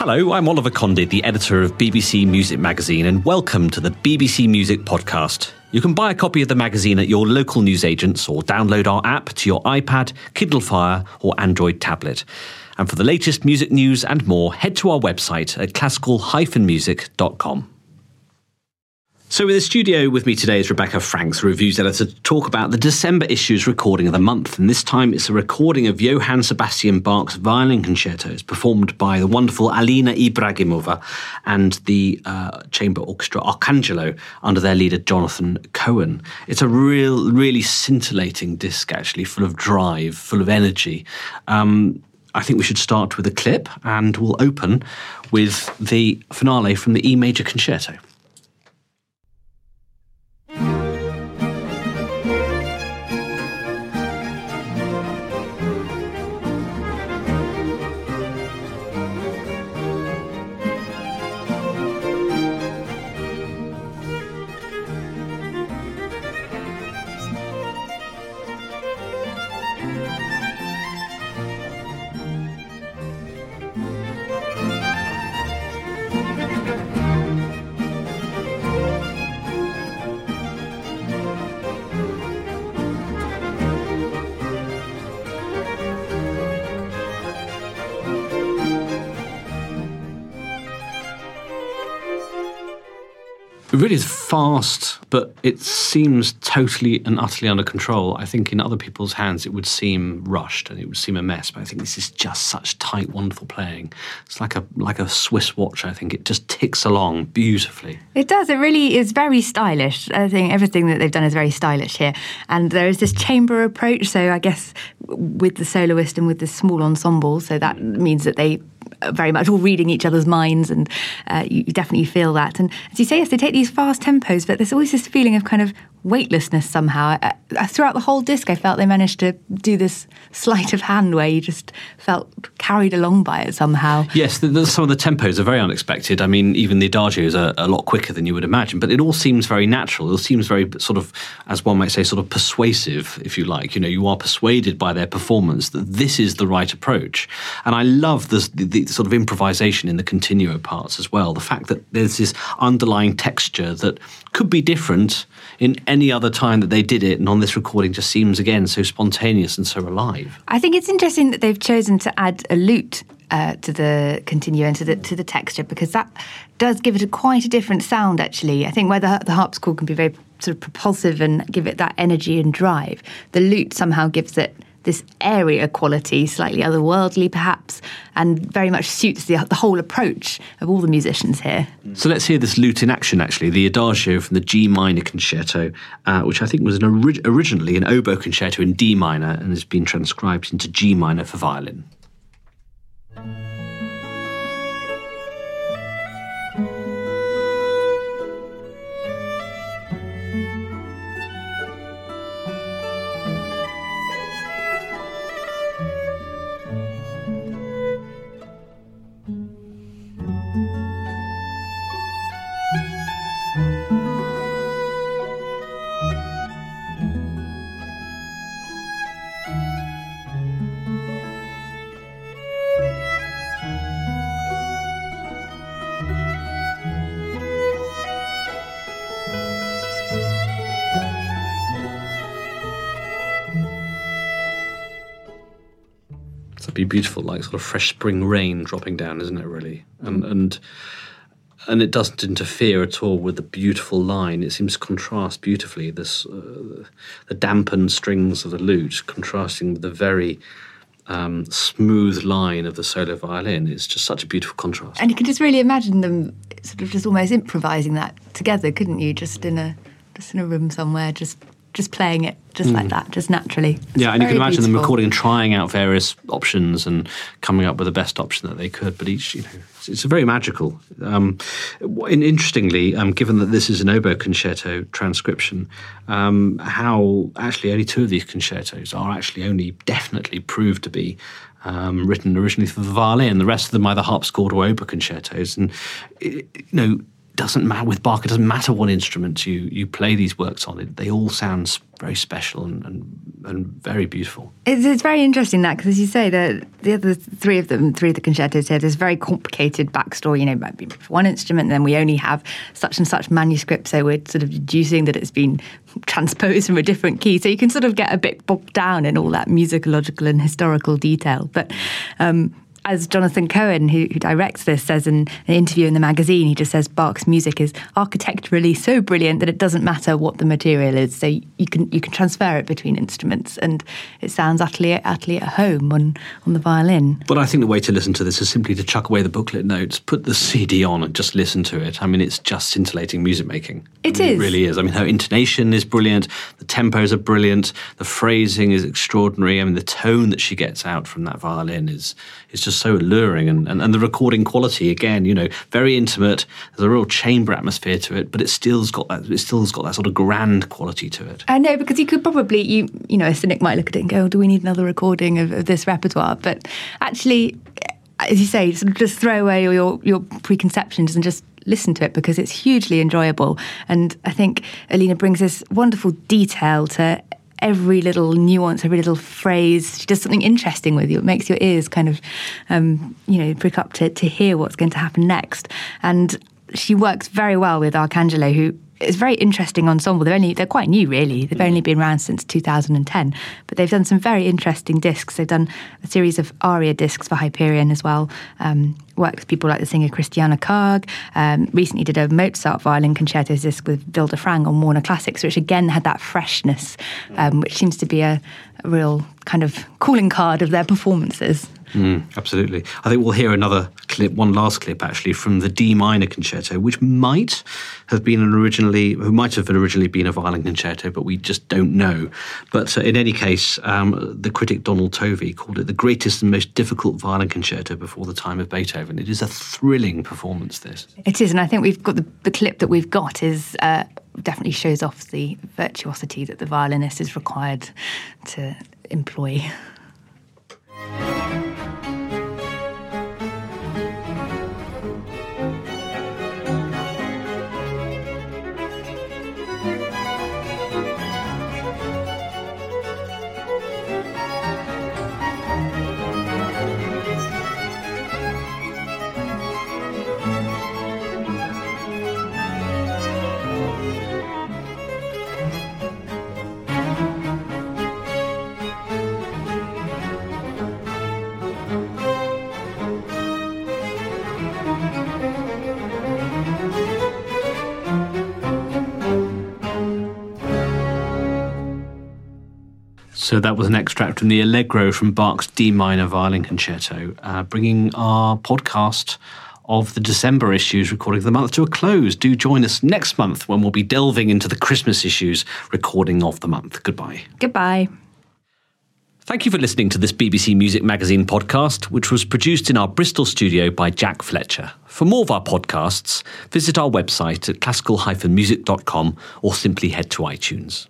Hello, I'm Oliver Condy, the editor of BBC Music Magazine, and welcome to the BBC Music Podcast. You can buy a copy of the magazine at your local newsagents or download our app to your iPad, Kindle Fire, or Android tablet. And for the latest music news and more, head to our website at classical-music.com. So, in the studio with me today is Rebecca Franks, reviews editor, to talk about the December issue's recording of the month. And this time it's a recording of Johann Sebastian Bach's violin concertos, performed by the wonderful Alina Ibragimova and the uh, chamber orchestra Arcangelo under their leader Jonathan Cohen. It's a real, really scintillating disc, actually, full of drive, full of energy. Um, I think we should start with a clip, and we'll open with the finale from the E major concerto. Really is fast, but it seems totally and utterly under control. I think in other people's hands it would seem rushed and it would seem a mess, but I think this is just such tight, wonderful playing. It's like a like a Swiss watch. I think it just ticks along beautifully. It does. It really is very stylish. I think everything that they've done is very stylish here, and there is this chamber approach. So I guess with the soloist and with the small ensemble, so that means that they very much all reading each other's minds, and uh, you definitely feel that. And as you say, yes, they take these fast tempos, but there's always this feeling of kind of weightlessness somehow. Uh, throughout the whole disc, I felt they managed to do this sleight of hand where you just felt carried along by it somehow. Yes, the, the, some of the tempos are very unexpected. I mean, even the adagios are a lot quicker than you would imagine, but it all seems very natural. It all seems very sort of, as one might say, sort of persuasive, if you like. You know, you are persuaded by their performance that this is the right approach. And I love the, the sort of improvisation in the continuo parts as well. The fact that there's this underlying texture that could be different in any other time that they did it, and on this recording just seems again so spontaneous and so alive. I think it's interesting that they've chosen to add a lute uh, to the continuo and to the to the texture because that does give it a quite a different sound. Actually, I think where the, the harpsichord can be very sort of propulsive and give it that energy and drive, the lute somehow gives it this area quality, slightly otherworldly perhaps, and very much suits the, the whole approach of all the musicians here. So let's hear this lute in action, actually, the Adagio from the G minor concerto, uh, which I think was an ori- originally an oboe concerto in D minor and has been transcribed into G minor for violin. Be beautiful, like sort of fresh spring rain dropping down, isn't it? Really, and and and it doesn't interfere at all with the beautiful line. It seems to contrast beautifully. This uh, the dampened strings of the lute contrasting with the very um, smooth line of the solo violin. It's just such a beautiful contrast. And you can just really imagine them sort of just almost improvising that together, couldn't you? Just in a just in a room somewhere, just just playing it just mm. like that, just naturally. It's yeah, and you can imagine beautiful. them recording and trying out various options and coming up with the best option that they could. But each, you know, it's, it's very magical. Um, and interestingly, um, given that this is an oboe concerto transcription, um, how actually only two of these concertos are actually only definitely proved to be um, written originally for the violin. The rest of them either harpsichord or oboe concertos. And you know doesn't matter with Bach. It doesn't matter what instrument you you play these works on. It, they all sound very special and, and, and very beautiful. It's, it's very interesting that because, as you say, the the other three of them, three of the concertos here, there's very complicated backstory. You know, might be for one instrument, then we only have such and such manuscript, so we're sort of deducing that it's been transposed from a different key. So you can sort of get a bit bogged down in all that musicological and historical detail. But um, as Jonathan Cohen, who, who, directs this, says in an interview in the magazine, he just says Bach's music is architecturally so brilliant that it doesn't matter what the material is. So you can you can transfer it between instruments, and it sounds utterly utterly at home on on the violin. But I think the way to listen to this is simply to chuck away the booklet notes, put the CD on, and just listen to it. I mean, it's just scintillating music making. It I mean, is. It really is. I mean, her intonation is brilliant. The tempos are brilliant. The phrasing is extraordinary. I mean, the tone that she gets out from that violin is is just so alluring and, and, and, the recording quality again you know very intimate. There's a real chamber atmosphere to it but it still's got that it still's got that sort of grand quality to it. I know because you could probably you you know a cynic might look at it and go oh, do we need another recording of, of this repertoire? But actually as you say sort of just throw away your your preconceptions and just listen to it because it's hugely enjoyable. And i think alina brings this wonderful detail to every little nuance, every little phrase. She does something interesting with you. It makes your ears kind of, um, you know, prick up to, to hear what's going to happen next. And she works very well with Arcangelo, who is very interesting ensemble. They're only they're quite new, really. They've only been around since 2010, but they've done some very interesting discs. They've done a series of aria discs for Hyperion as well. Um, worked with people like the singer Christiane Karg. Um, recently did a Mozart violin concerto disc with Vilde Frang on Warner Classics, which again had that freshness, um, which seems to be a, a real kind of calling card of their performances. Mm, absolutely. I think we'll hear another clip, one last clip actually, from the D minor concerto, which might have been an originally, who might have originally been a violin concerto, but we just don't know. But uh, in any case, um, the critic Donald Tovey called it the greatest and most difficult violin concerto before the time of Beethoven. It is a thrilling performance, this. It is, and I think we've got the, the clip that we've got is. Uh, definitely shows off the virtuosity that the violinist is required to employ. So that was an extract from the Allegro from Bach's D minor violin concerto, uh, bringing our podcast of the December issues recording of the month to a close. Do join us next month when we'll be delving into the Christmas issues recording of the month. Goodbye. Goodbye. Thank you for listening to this BBC Music Magazine podcast, which was produced in our Bristol studio by Jack Fletcher. For more of our podcasts, visit our website at classical-music.com or simply head to iTunes.